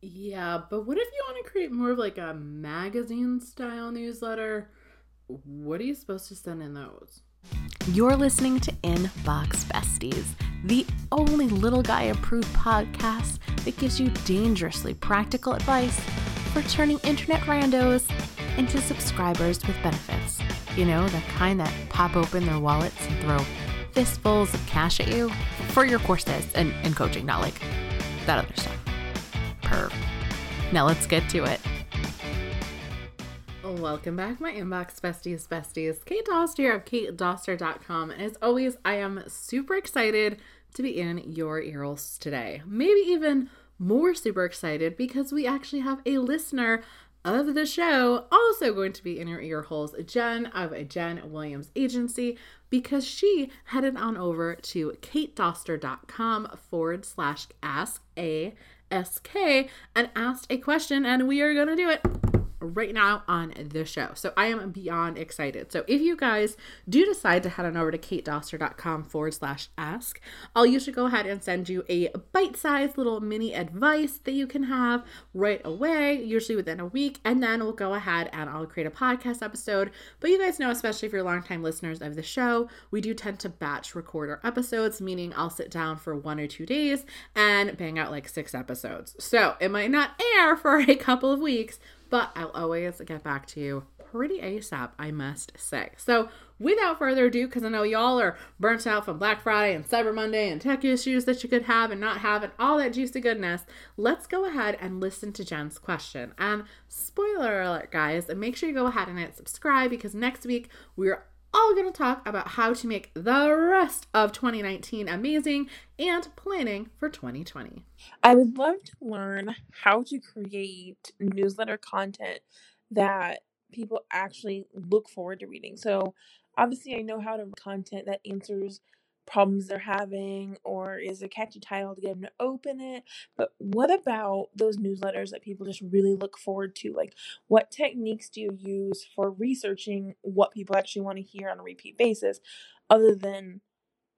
Yeah, but what if you want to create more of like a magazine style newsletter? What are you supposed to send in those? You're listening to Inbox Besties, the only little guy approved podcast that gives you dangerously practical advice for turning internet randos into subscribers with benefits. You know, the kind that pop open their wallets and throw fistfuls of cash at you for your courses and, and coaching, not like that other stuff. Now let's get to it. Welcome back, my inbox besties, besties. Kate Doster of katedoster.com. And as always, I am super excited to be in your earholes today. Maybe even more super excited because we actually have a listener of the show also going to be in your earholes, Jen of Jen Williams Agency, because she headed on over to katedoster.com forward slash ask a SK and asked a question, and we are going to do it right now on the show. So I am beyond excited. So if you guys do decide to head on over to katedoster.com forward slash ask, I'll usually go ahead and send you a bite sized little mini advice that you can have right away, usually within a week. And then we'll go ahead and I'll create a podcast episode. But you guys know, especially if you're longtime listeners of the show, we do tend to batch record our episodes, meaning I'll sit down for one or two days and bang out like six episodes. So it might not air for a couple of weeks but I'll always get back to you pretty ASAP, I must say. So, without further ado, because I know y'all are burnt out from Black Friday and Cyber Monday and tech issues that you could have and not have and all that juicy goodness, let's go ahead and listen to Jen's question. And spoiler alert, guys, make sure you go ahead and hit subscribe because next week we're all going to talk about how to make the rest of 2019 amazing and planning for 2020. I would love to learn how to create newsletter content that people actually look forward to reading. So, obviously, I know how to content that answers problems they're having or is a catchy title to get them to open it. But what about those newsletters that people just really look forward to? Like, what techniques do you use for researching what people actually want to hear on a repeat basis other than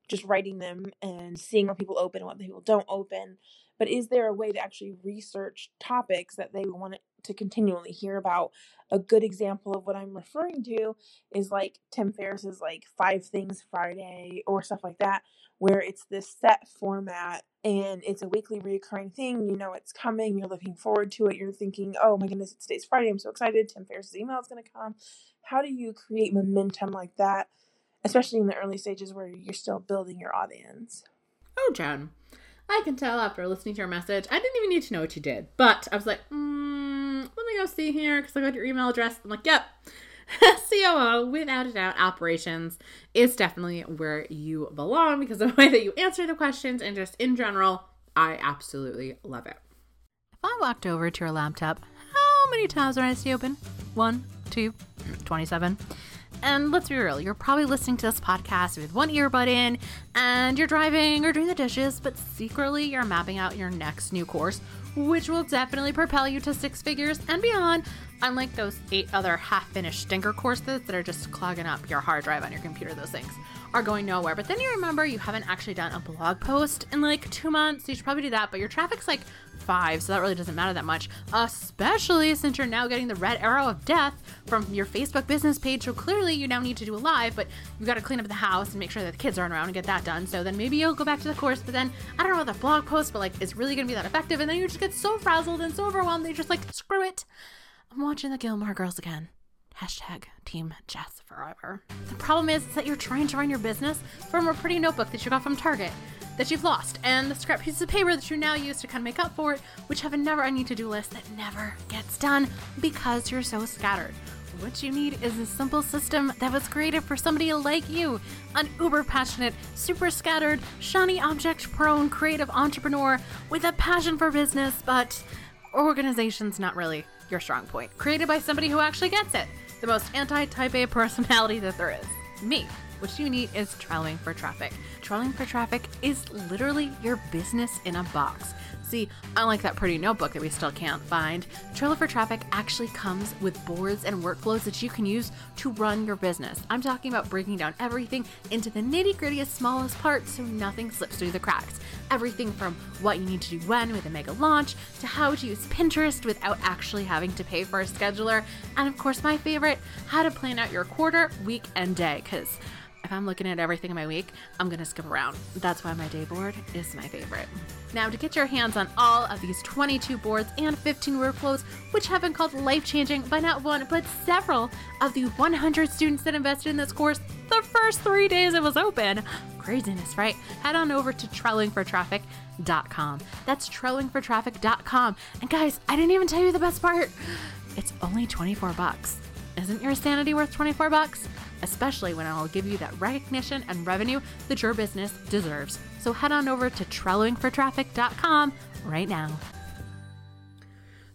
just writing them and seeing what people open and what people don't open? But is there a way to actually research topics that they want to continually hear about? A good example of what I'm referring to is like Tim Ferriss's like Five Things Friday or stuff like that, where it's this set format and it's a weekly reoccurring thing. You know it's coming, you're looking forward to it, you're thinking, oh my goodness, it's today's Friday, I'm so excited, Tim Ferriss's email is gonna come. How do you create momentum like that, especially in the early stages where you're still building your audience? Oh, Jen. I can tell after listening to your message. I didn't even need to know what you did, but I was like, mm, let me go see here because I got your email address. I'm like, yep. COO, without a doubt, operations is definitely where you belong because of the way that you answer the questions and just in general, I absolutely love it. If I walked over to your laptop, how many tabs are I see open? One, two, 27. And let's be real, you're probably listening to this podcast with one earbud in and you're driving or doing the dishes, but secretly you're mapping out your next new course, which will definitely propel you to six figures and beyond, unlike those eight other half finished stinker courses that are just clogging up your hard drive on your computer. Those things are going nowhere. But then you remember you haven't actually done a blog post in like two months. You should probably do that, but your traffic's like five, so that really doesn't matter that much, especially since you're now getting the red arrow of death from your Facebook business page. So clearly, you now need to do a live, but you've got to clean up the house and make sure that the kids aren't around and get that done. So then maybe you'll go back to the course, but then I don't know about the blog post, but like, is really going to be that effective? And then you just get so frazzled and so overwhelmed that you're just like, screw it. I'm watching the Gilmore Girls again. Hashtag Team Jess forever. The problem is that you're trying to run your business from a pretty notebook that you got from Target that you've lost, and the scrap pieces of paper that you now use to kind of make up for it, which have a never ending to do list that never gets done because you're so scattered. What you need is a simple system that was created for somebody like you, an uber passionate, super scattered, shiny object prone creative entrepreneur with a passion for business, but organization's not really your strong point. Created by somebody who actually gets it the most anti type A personality that there is me. What you need is Trello for Traffic. Trello for Traffic is literally your business in a box. See, unlike that pretty notebook that we still can't find, Trello for Traffic actually comes with boards and workflows that you can use to run your business. I'm talking about breaking down everything into the nitty grittiest, smallest parts so nothing slips through the cracks. Everything from what you need to do when with a mega launch to how to use Pinterest without actually having to pay for a scheduler. And of course, my favorite, how to plan out your quarter, week, and day. Because if I'm looking at everything in my week, I'm going to skip around. That's why my day board is my favorite. Now, to get your hands on all of these 22 boards and 15 workflows, which have been called life changing by not one, but several of the 100 students that invested in this course the first three days it was open. Craziness, right? Head on over to trellingfortraffic.com. That's trellingfortraffic.com. And guys, I didn't even tell you the best part. It's only 24 bucks. Isn't your sanity worth 24 bucks? Especially when I'll give you that recognition and revenue that your business deserves. So head on over to trelloingfortraffic.com right now.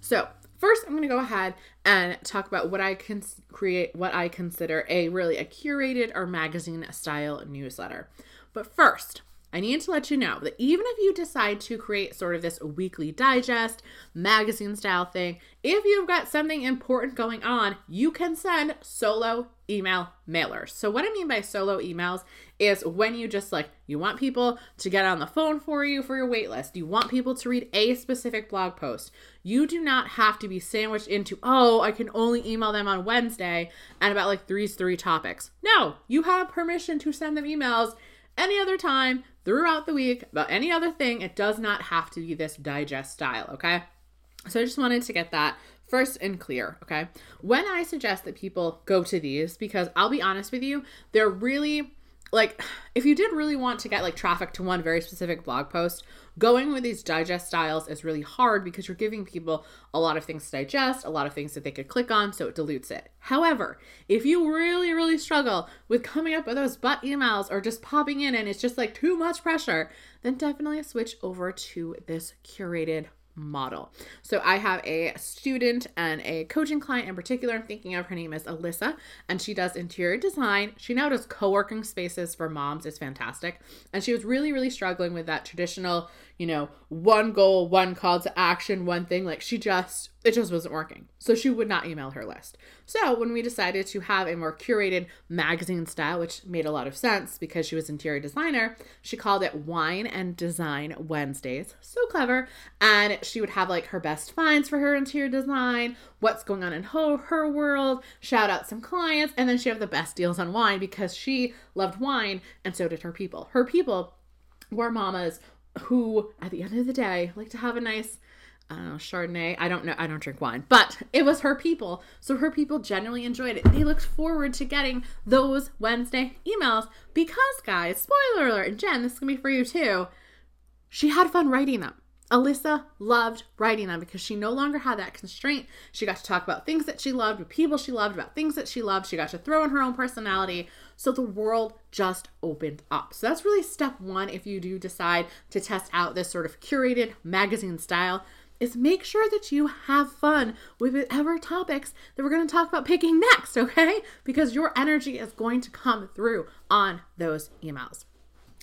So, first I'm going to go ahead and talk about what I can create what I consider a really a curated or magazine style newsletter. But first, I need to let you know that even if you decide to create sort of this weekly digest, magazine style thing, if you've got something important going on, you can send solo email mailers. So, what I mean by solo emails is when you just like, you want people to get on the phone for you for your waitlist, you want people to read a specific blog post. You do not have to be sandwiched into, oh, I can only email them on Wednesday and about like three, three topics. No, you have permission to send them emails any other time throughout the week about any other thing. It does not have to be this digest style, okay? So I just wanted to get that first and clear, okay? When I suggest that people go to these, because I'll be honest with you, they're really like if you did really want to get like traffic to one very specific blog post going with these digest styles is really hard because you're giving people a lot of things to digest a lot of things that they could click on so it dilutes it. However if you really really struggle with coming up with those butt emails or just popping in and it's just like too much pressure then definitely switch over to this curated model. So I have a student and a coaching client in particular. I'm thinking of her name is Alyssa, and she does interior design. She now does co-working spaces for moms. It's fantastic. And she was really, really struggling with that traditional, you know, one goal, one call to action, one thing. Like she just it just wasn't working. So she would not email her list. So when we decided to have a more curated magazine style, which made a lot of sense because she was interior designer, she called it Wine and Design Wednesdays. So clever. And she would have like her best finds for her interior design, what's going on in her, world, shout out some clients, and then she have the best deals on wine because she loved wine and so did her people. Her people were mamas who at the end of the day like to have a nice I don't know, Chardonnay. I don't know. I don't drink wine, but it was her people. So her people genuinely enjoyed it. They looked forward to getting those Wednesday emails because, guys, spoiler alert, and Jen, this is going to be for you too. She had fun writing them. Alyssa loved writing them because she no longer had that constraint. She got to talk about things that she loved, with people she loved, about things that she loved. She got to throw in her own personality. So the world just opened up. So that's really step one if you do decide to test out this sort of curated magazine style is make sure that you have fun with whatever topics that we're going to talk about picking next, okay? Because your energy is going to come through on those emails.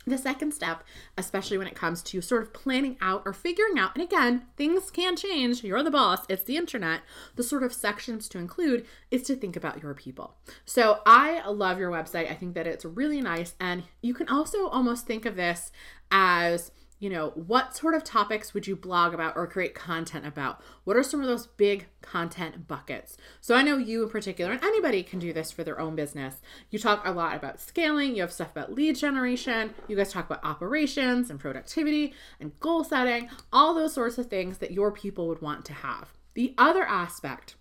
The second step, especially when it comes to sort of planning out or figuring out, and again, things can change, you're the boss, it's the internet, the sort of sections to include is to think about your people. So I love your website. I think that it's really nice. And you can also almost think of this as you know, what sort of topics would you blog about or create content about? What are some of those big content buckets? So I know you in particular, and anybody can do this for their own business. You talk a lot about scaling, you have stuff about lead generation, you guys talk about operations and productivity and goal setting, all those sorts of things that your people would want to have. The other aspect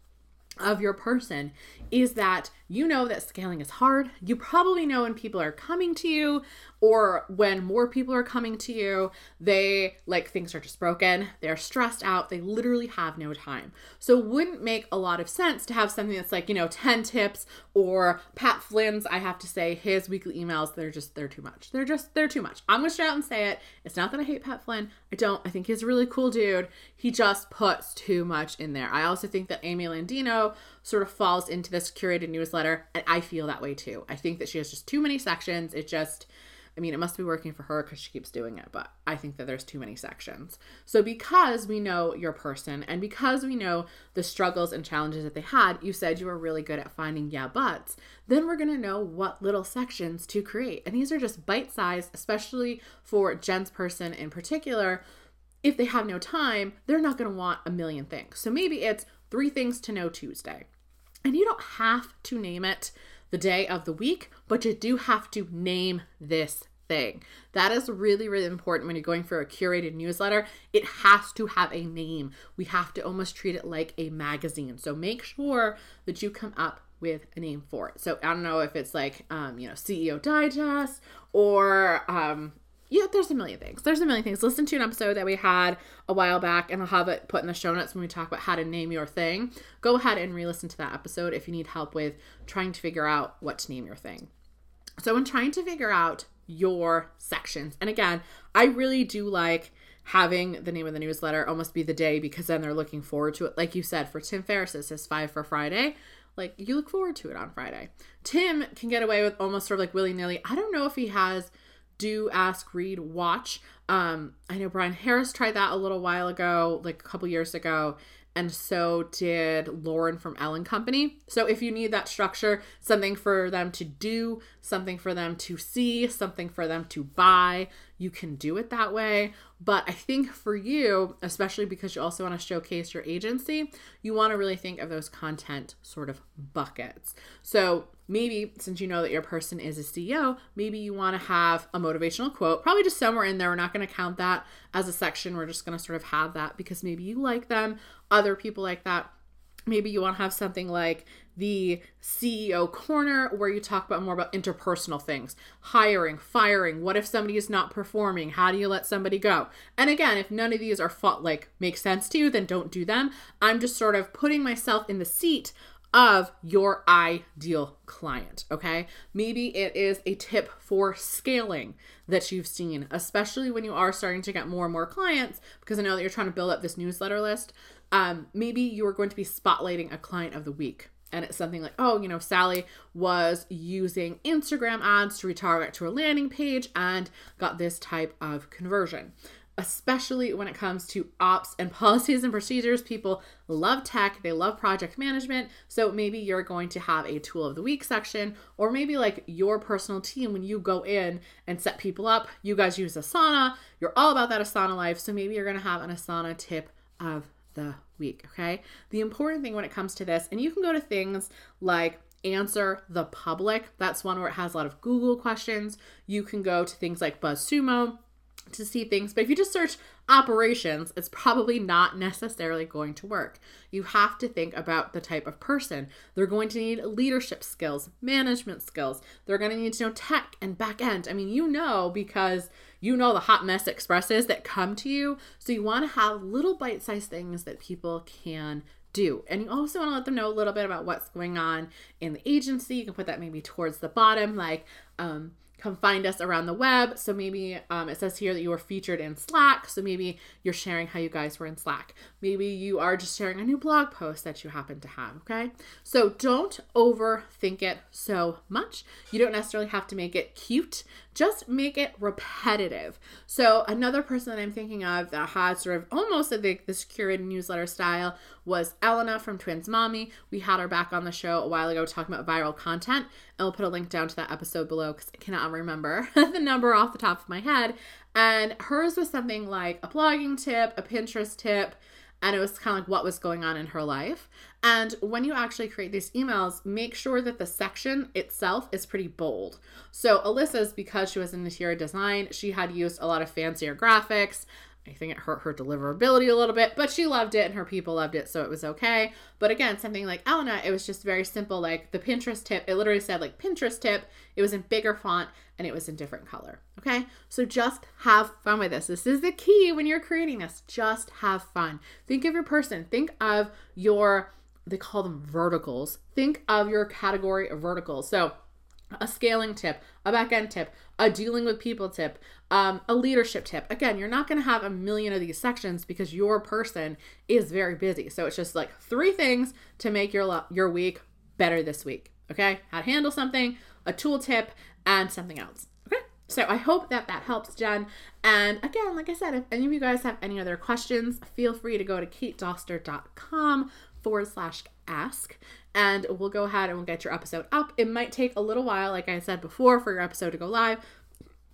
of your person is that you know that scaling is hard. You probably know when people are coming to you or when more people are coming to you, they like things are just broken. They're stressed out. They literally have no time. So wouldn't make a lot of sense to have something that's like, you know, 10 tips or Pat Flynn's, I have to say, his weekly emails, they're just, they're too much. They're just, they're too much. I'm going to shout and say it. It's not that I hate Pat Flynn. I don't. I think he's a really cool dude. He just puts too much in there. I also think that Amy Landino sort of falls into this curated newsletter. And I feel that way too. I think that she has just too many sections. It just, I mean, it must be working for her because she keeps doing it, but I think that there's too many sections. So, because we know your person and because we know the struggles and challenges that they had, you said you were really good at finding yeah buts, then we're to know what little sections to create. And these are just bite sized, especially for Jen's person in particular. If they have no time, they're not to want a million things. So, maybe it's three things to know Tuesday. And you don't have to name it the day of the week, but you do have to name this thing. That is really, really important when you're going for a curated newsletter. It has to have a name. We have to almost treat it like a magazine. So make sure that you come up with a name for it. So I don't know if it's like, um, you know, CEO Digest or um, yeah, there's a million things. There's a million things. Listen to an episode that we had a while back, and I'll have it put in the show notes when we talk about how to name your thing. Go ahead and re listen to that episode if you need help with trying to figure out what to name your thing. So, when trying to figure out your sections, and again, I really do like having the name of the newsletter almost be the day because then they're looking forward to it. Like you said, for Tim Ferriss, it says five for Friday. Like you look forward to it on Friday. Tim can get away with almost sort of like willy nilly. I don't know if he has do ask read watch um i know brian harris tried that a little while ago like a couple years ago and so did Lauren from Elle & Company. So if you need that structure, something for them to do, something for them to see, something for them to buy, you can do it that way. But I think for you, especially because you also want to showcase your agency, you want to really think of those content sort of buckets. So maybe since you know that your person is a CEO, maybe you want to have a motivational quote, probably just somewhere in there. We're not going to count that as a section. We're just going to sort of have that because maybe you like them, other people like that. Maybe you want to have something like the CEO corner where you talk about more about interpersonal things, hiring, firing, what if somebody is not performing, how do you let somebody go? And again, if none of these are fought like make sense to you, then don't do them. I'm just sort of putting myself in the seat of your ideal client. Okay. Maybe it is a tip for scaling that you've seen, especially when you are starting to get more and more clients, because I know that you're trying to build up this newsletter list. Um, maybe you are going to be spotlighting a client of the week. And it's something like, oh, you know, Sally was using Instagram ads to retarget to a landing page and got this type of conversion especially when it comes to ops and policies and procedures. People love tech, they love project management. So maybe you're going to have a tool of the week section, or maybe like your personal team, when you go in and set people up, you guys use Asana, you're all about that Asana life. So maybe you're going to have an Asana tip of the week. Okay. The important thing when it comes to this, and you can go to things like answer the public. That's one where it has a lot of Google questions. You can go to things like BuzzSumo to see things. But if you just search operations, it's probably not necessarily going to work. You have to think about the type of person. They're going to need leadership skills, management skills. They're going to need to know tech and back end. I mean, you know, because you know the hot mess expresses that come to you. So you want to have little bite sized things that people can do. And you also want to let them know a little bit about what's going on in the agency. You can put that maybe towards the bottom, like, um, come find us around the web. So maybe um, it says here that you were featured in Slack. So maybe you're sharing how you guys were in Slack. Maybe you are just sharing a new blog post that you happen to have. Okay. So don't overthink it so much. You don't necessarily have to make it cute just make it repetitive. So another person that I'm thinking of that had sort of almost like this curated newsletter style was Elna from Twins Mommy. We had her back on the show a while ago talking about viral content, we'll put a link down to that episode below because I cannot remember the number off the top of my head. And hers was something like a blogging tip, a Pinterest tip, and it was kind of like what was going on in her life. And when you actually create these emails, make sure that the section itself is pretty bold. So Alyssa's, because she was in interior design, she had used a lot of fancier graphics. I think it hurt her deliverability a little bit, but she loved it and her people loved it, so it was okay. But again, something like Elna, it was just very simple. Like the Pinterest tip, it literally said like Pinterest tip. It was in bigger font and it was in different color. Okay, so just have fun with this. This is the key when you're creating this. Just have fun. Think of your person. Think of your they call them verticals. Think of your category of verticals. So a scaling tip, a back end tip, a dealing with people tip, um, a leadership tip. Again, you're not going to have a million of these sections because your person is very busy. So it's just like three things to make your your week better this week. Okay, how to handle something, a tool tip, and something else. Okay, so I hope that that helps, Jen. And again, like I said, if any of you guys have any other questions, feel free to go to katedoster.com forward slash ask and we'll go ahead and we'll get your episode up. It might take a little while, like I said before, for your episode to go live.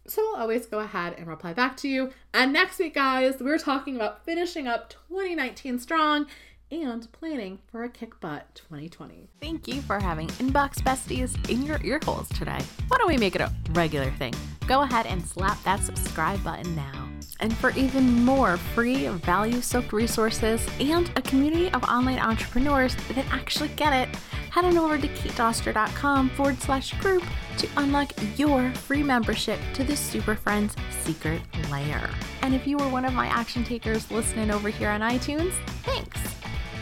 So we'll always go ahead and reply back to you. And next week, guys, we're talking about finishing up 2019 strong and planning for a kick butt 2020. Thank you for having Inbox Besties in your ear holes today. Why don't we make it a regular thing? Go ahead and slap that subscribe button now. And for even more free, value soaked resources and a community of online entrepreneurs that actually get it, head on over to katedoster.com forward slash group to unlock your free membership to the Super Friends secret layer. And if you were one of my action takers listening over here on iTunes, thanks.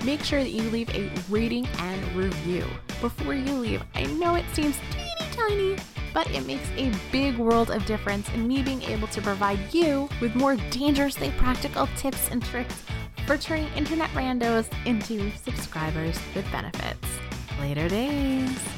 Make sure that you leave a rating and review. Before you leave, I know it seems teeny tiny, but it makes a big world of difference in me being able to provide you with more dangerously practical tips and tricks for turning internet randos into subscribers with benefits. Later days.